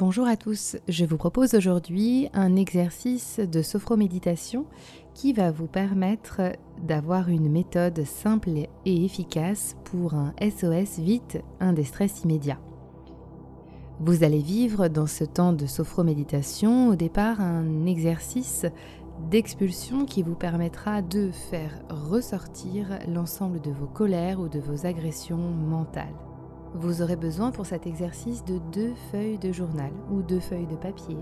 Bonjour à tous, je vous propose aujourd'hui un exercice de sophroméditation qui va vous permettre d'avoir une méthode simple et efficace pour un SOS vite, un déstress immédiat. Vous allez vivre dans ce temps de sophroméditation au départ un exercice d'expulsion qui vous permettra de faire ressortir l'ensemble de vos colères ou de vos agressions mentales. Vous aurez besoin pour cet exercice de deux feuilles de journal ou deux feuilles de papier.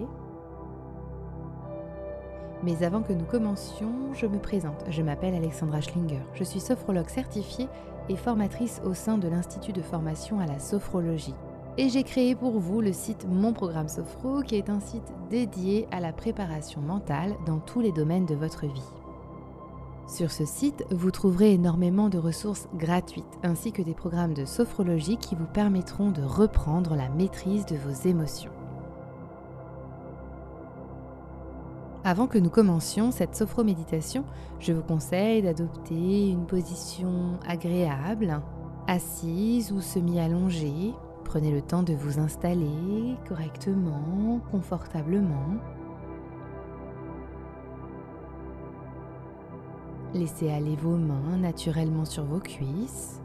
Mais avant que nous commencions, je me présente. Je m'appelle Alexandra Schlinger. Je suis sophrologue certifiée et formatrice au sein de l'Institut de formation à la sophrologie. Et j'ai créé pour vous le site Mon Programme Sophro, qui est un site dédié à la préparation mentale dans tous les domaines de votre vie. Sur ce site, vous trouverez énormément de ressources gratuites ainsi que des programmes de sophrologie qui vous permettront de reprendre la maîtrise de vos émotions. Avant que nous commencions cette sophroméditation, je vous conseille d'adopter une position agréable, assise ou semi-allongée. Prenez le temps de vous installer correctement, confortablement. Laissez aller vos mains naturellement sur vos cuisses.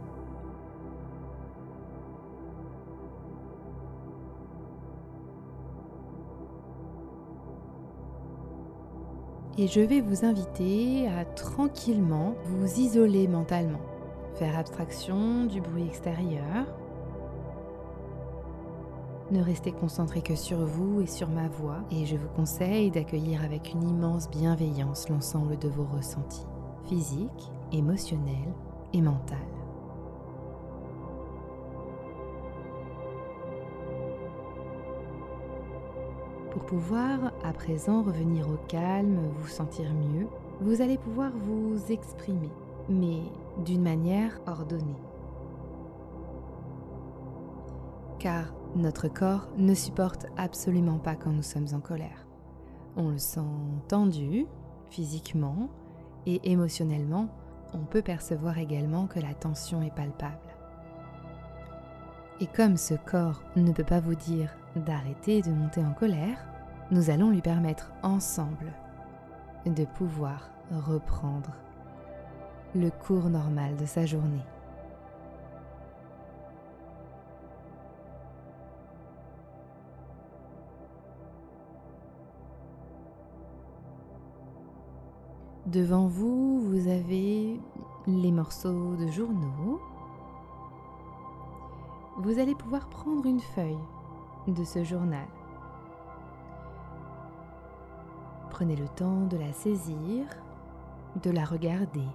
Et je vais vous inviter à tranquillement vous isoler mentalement, faire abstraction du bruit extérieur, ne restez concentré que sur vous et sur ma voix et je vous conseille d'accueillir avec une immense bienveillance l'ensemble de vos ressentis physique, émotionnel et mental. Pour pouvoir à présent revenir au calme, vous sentir mieux, vous allez pouvoir vous exprimer, mais d'une manière ordonnée. Car notre corps ne supporte absolument pas quand nous sommes en colère. On le sent tendu physiquement, et émotionnellement, on peut percevoir également que la tension est palpable. Et comme ce corps ne peut pas vous dire d'arrêter de monter en colère, nous allons lui permettre ensemble de pouvoir reprendre le cours normal de sa journée. Devant vous, vous avez les morceaux de journaux. Vous allez pouvoir prendre une feuille de ce journal. Prenez le temps de la saisir, de la regarder.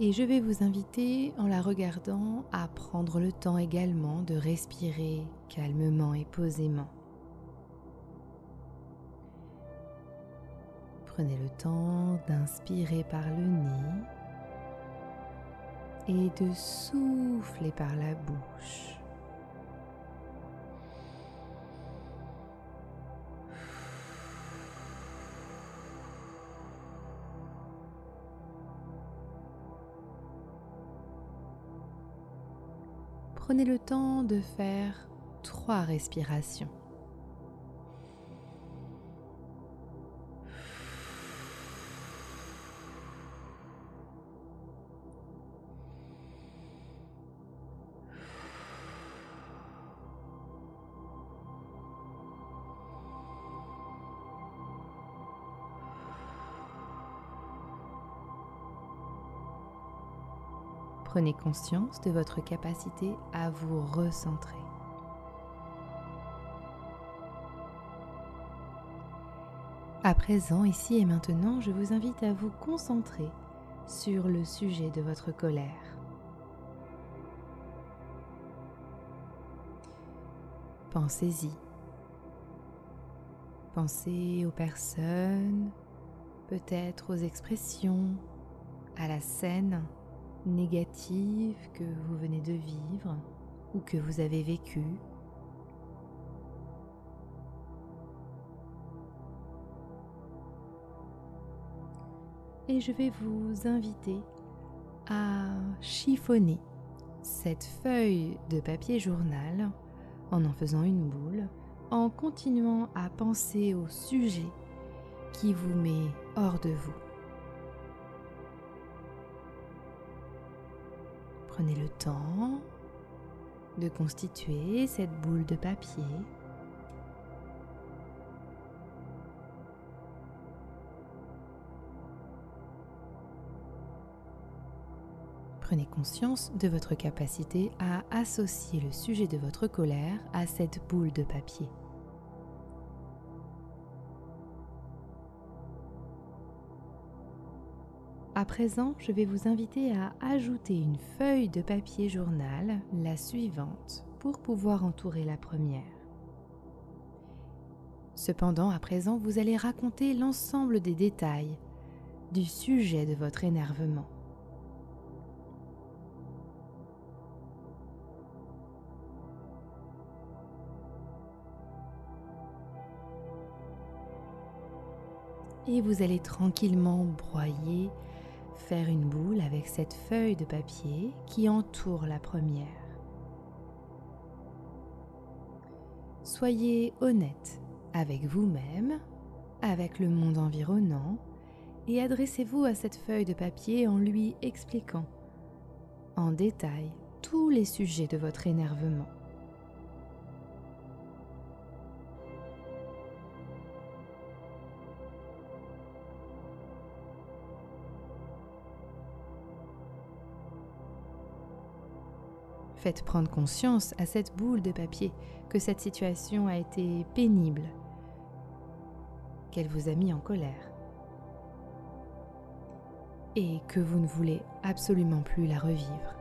Et je vais vous inviter, en la regardant, à prendre le temps également de respirer calmement et posément. Prenez le temps d'inspirer par le nez et de souffler par la bouche. Prenez le temps de faire trois respirations. Prenez conscience de votre capacité à vous recentrer. À présent, ici et maintenant, je vous invite à vous concentrer sur le sujet de votre colère. Pensez-y. Pensez aux personnes, peut-être aux expressions, à la scène négative que vous venez de vivre ou que vous avez vécu. Et je vais vous inviter à chiffonner cette feuille de papier journal en en faisant une boule, en continuant à penser au sujet qui vous met hors de vous. Prenez le temps de constituer cette boule de papier. Prenez conscience de votre capacité à associer le sujet de votre colère à cette boule de papier. Présent, je vais vous inviter à ajouter une feuille de papier journal, la suivante, pour pouvoir entourer la première. Cependant, à présent, vous allez raconter l'ensemble des détails du sujet de votre énervement. Et vous allez tranquillement broyer faire une boule avec cette feuille de papier qui entoure la première. Soyez honnête avec vous-même, avec le monde environnant, et adressez-vous à cette feuille de papier en lui expliquant en détail tous les sujets de votre énervement. Faites prendre conscience à cette boule de papier que cette situation a été pénible, qu'elle vous a mis en colère et que vous ne voulez absolument plus la revivre.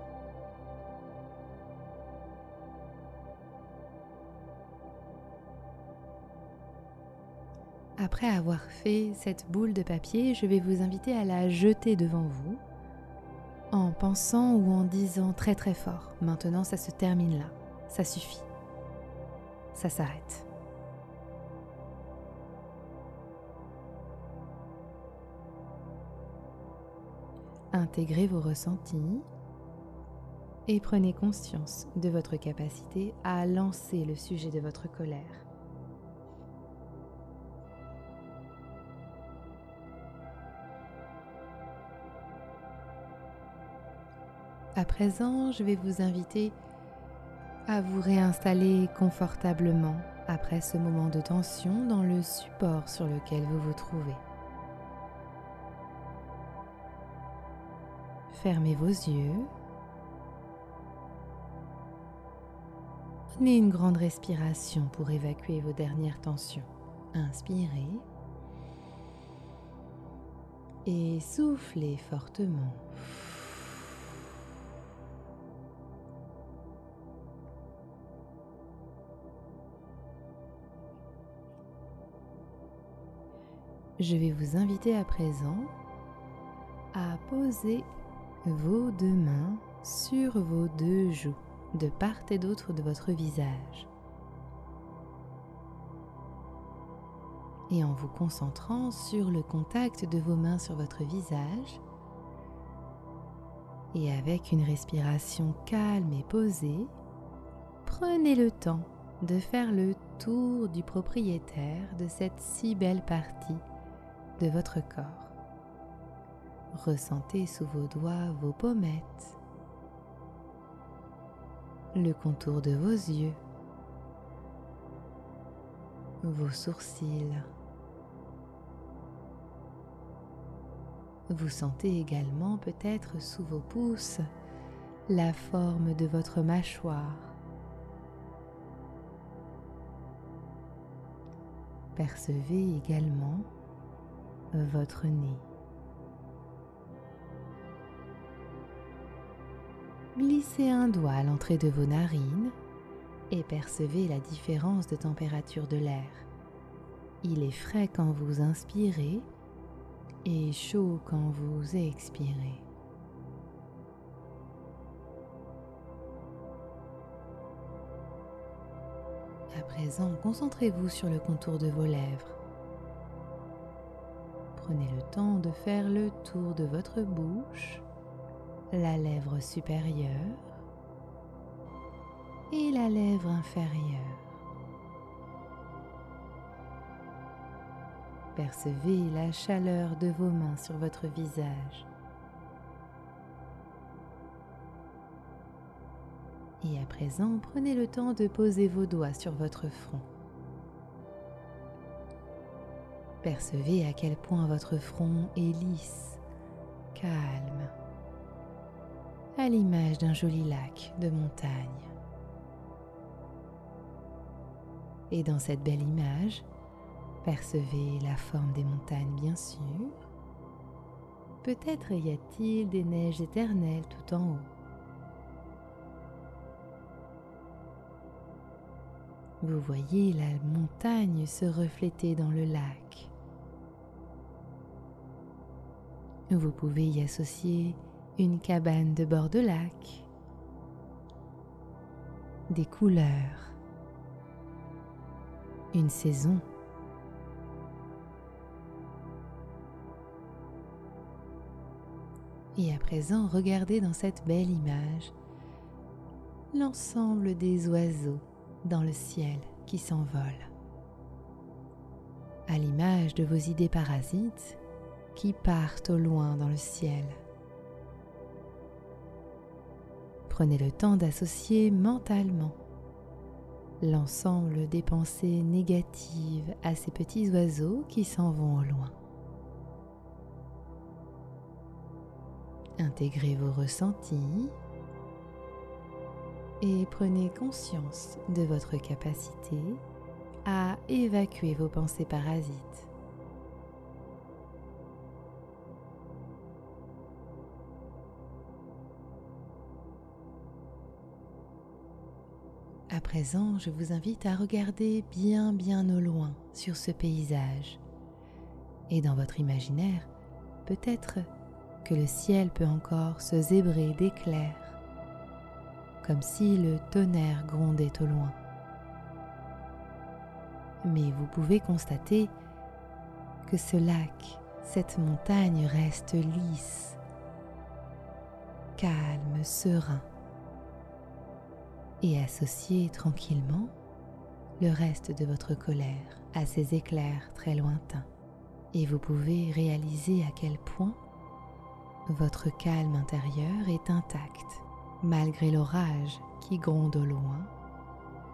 Après avoir fait cette boule de papier, je vais vous inviter à la jeter devant vous en pensant ou en disant très très fort. Maintenant, ça se termine là. Ça suffit. Ça s'arrête. Intégrez vos ressentis et prenez conscience de votre capacité à lancer le sujet de votre colère. À présent, je vais vous inviter à vous réinstaller confortablement après ce moment de tension dans le support sur lequel vous vous trouvez. Fermez vos yeux. Prenez une grande respiration pour évacuer vos dernières tensions. Inspirez et soufflez fortement. Je vais vous inviter à présent à poser vos deux mains sur vos deux joues de part et d'autre de votre visage. Et en vous concentrant sur le contact de vos mains sur votre visage, et avec une respiration calme et posée, prenez le temps de faire le tour du propriétaire de cette si belle partie de votre corps. Ressentez sous vos doigts vos pommettes, le contour de vos yeux, vos sourcils. Vous sentez également peut-être sous vos pouces la forme de votre mâchoire. Percevez également votre nez. Glissez un doigt à l'entrée de vos narines et percevez la différence de température de l'air. Il est frais quand vous inspirez et chaud quand vous expirez. À présent, concentrez-vous sur le contour de vos lèvres. Prenez le temps de faire le tour de votre bouche, la lèvre supérieure, et la lèvre inférieure. Percevez la chaleur de vos mains sur votre visage. Et à présent, prenez le temps de poser vos doigts sur votre front. Percevez à quel point votre front est lisse, calme, à l'image d'un joli lac de montagne. Et dans cette belle image, percevez la forme des montagnes bien sûr. Peut-être y a-t-il des neiges éternelles tout en haut. Vous voyez la montagne se refléter dans le lac. Vous pouvez y associer une cabane de bord de lac, des couleurs, une saison. Et à présent, regardez dans cette belle image l'ensemble des oiseaux dans le ciel qui s'envolent. À l'image de vos idées parasites, qui partent au loin dans le ciel. Prenez le temps d'associer mentalement l'ensemble des pensées négatives à ces petits oiseaux qui s'en vont au loin. Intégrez vos ressentis et prenez conscience de votre capacité à évacuer vos pensées parasites. À présent, je vous invite à regarder bien bien au loin sur ce paysage. Et dans votre imaginaire, peut-être que le ciel peut encore se zébrer d'éclairs, comme si le tonnerre grondait au loin. Mais vous pouvez constater que ce lac, cette montagne reste lisse, calme, serein et associez tranquillement le reste de votre colère à ces éclairs très lointains. Et vous pouvez réaliser à quel point votre calme intérieur est intact malgré l'orage qui gronde au loin.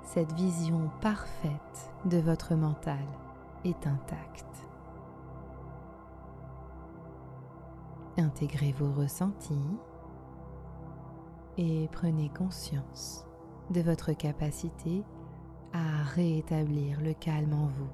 Cette vision parfaite de votre mental est intacte. Intégrez vos ressentis et prenez conscience de votre capacité à rétablir le calme en vous.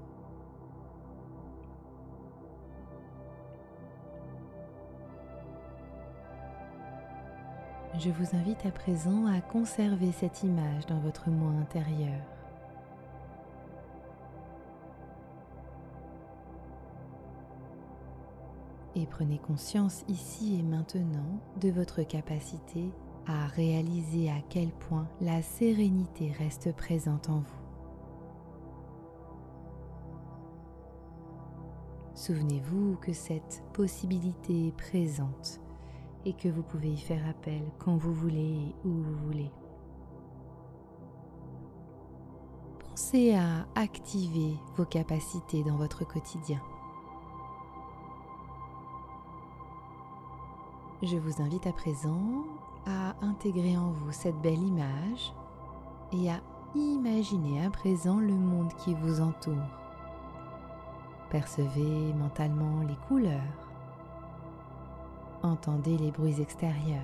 Je vous invite à présent à conserver cette image dans votre moi intérieur. Et prenez conscience ici et maintenant de votre capacité à réaliser à quel point la sérénité reste présente en vous. Souvenez-vous que cette possibilité est présente et que vous pouvez y faire appel quand vous voulez et où vous voulez. Pensez à activer vos capacités dans votre quotidien. Je vous invite à présent à intégrer en vous cette belle image et à imaginer à présent le monde qui vous entoure. Percevez mentalement les couleurs. Entendez les bruits extérieurs.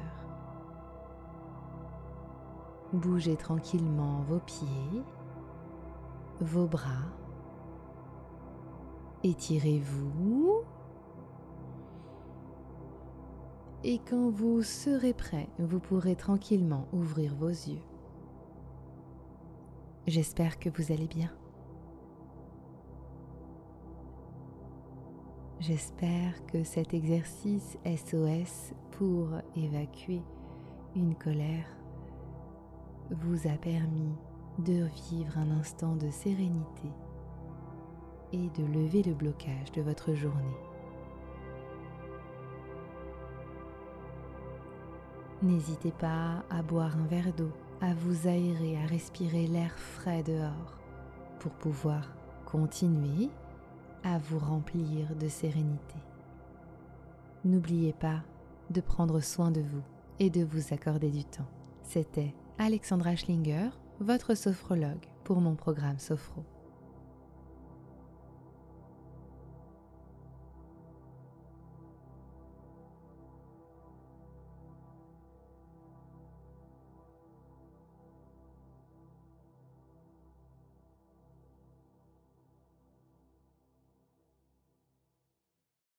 Bougez tranquillement vos pieds, vos bras. Étirez-vous et quand vous serez prêt, vous pourrez tranquillement ouvrir vos yeux. J'espère que vous allez bien. J'espère que cet exercice SOS pour évacuer une colère vous a permis de vivre un instant de sérénité et de lever le blocage de votre journée. N'hésitez pas à boire un verre d'eau à vous aérer, à respirer l'air frais dehors pour pouvoir continuer à vous remplir de sérénité. N'oubliez pas de prendre soin de vous et de vous accorder du temps. C'était Alexandra Schlinger, votre sophrologue pour mon programme Sophro.